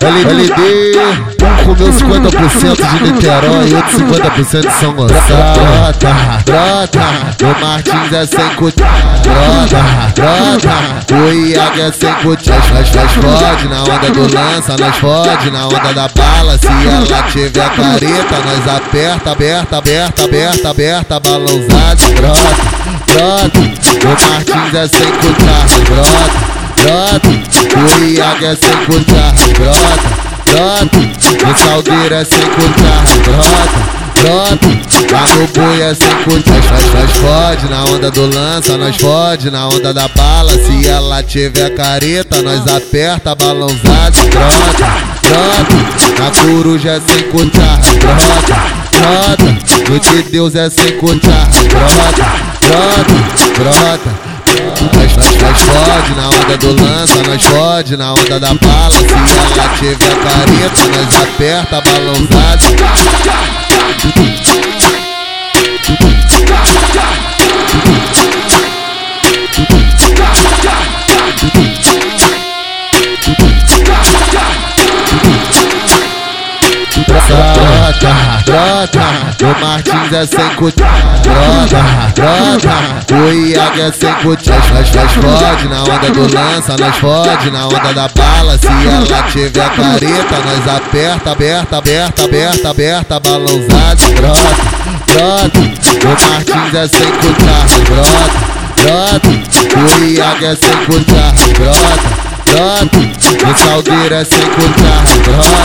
LD, um comeu 50% de Niterói e outro 50% de São Gonçalo. Brota, brota, o Martins é sem cutia. Brota, brota, o Iago é sem cutia. Nós, nós fode na onda do lança, nós fode na onda da bala. Se ela tiver careta, nós aperta, aperta, aperta, aperta, aperta, balãozado. Brota, brota, o Martins é sem cutia. Brota brota, o Iago é sem cutar, brota, brota, o Salgueiro é sem cutar, brota. Brota, lá no é sem cutar, nós, nós fode na onda do lança, nós fode na onda da bala. Se ela tiver careta, nós aperta balãozado, brota, brota, na coruja é sem cutar, brota, brota, no de Deus é sem cutar, brota, brota, brota. Nós, nós, nós fode na onda do lança, nós fode na onda da bala. Se ela tiver careta, nós aperta balãozado. Brota, brota, o Martins é sem cutia. Brota, brota, o é sem cutia. Nós, nós fode na onda do lança, nós fode na onda da bala. Se ela tiver careta, nós aperta, aperta, aperta, aperta, aperta, balãozado. Brota, brota, o Martins é sem cutia. Brota, brota, o Iago é sem cutia. Brota, brota, o Salgueiro é sem cutia. Brota,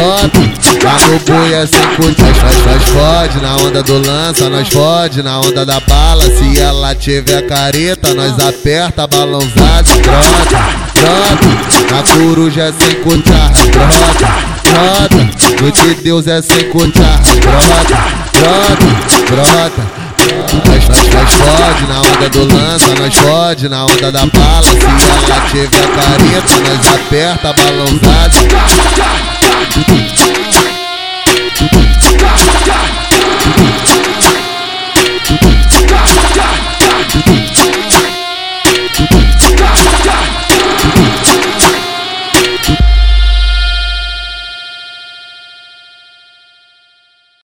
brota, lá no boi é sem curtir. Nós, nós fode na onda do lança, nós fode na onda da bala. Se ela tiver careta, nós aperta balãozado. Brota, brota, na coruja é sem cutar. Brota, brota, no de Deus é sem cutar. Brota, brota, brota. Nós, nós, nós fode na onda do lança, nós fode na onda da bala. Se ela tiver careta, nós aperta balãozado.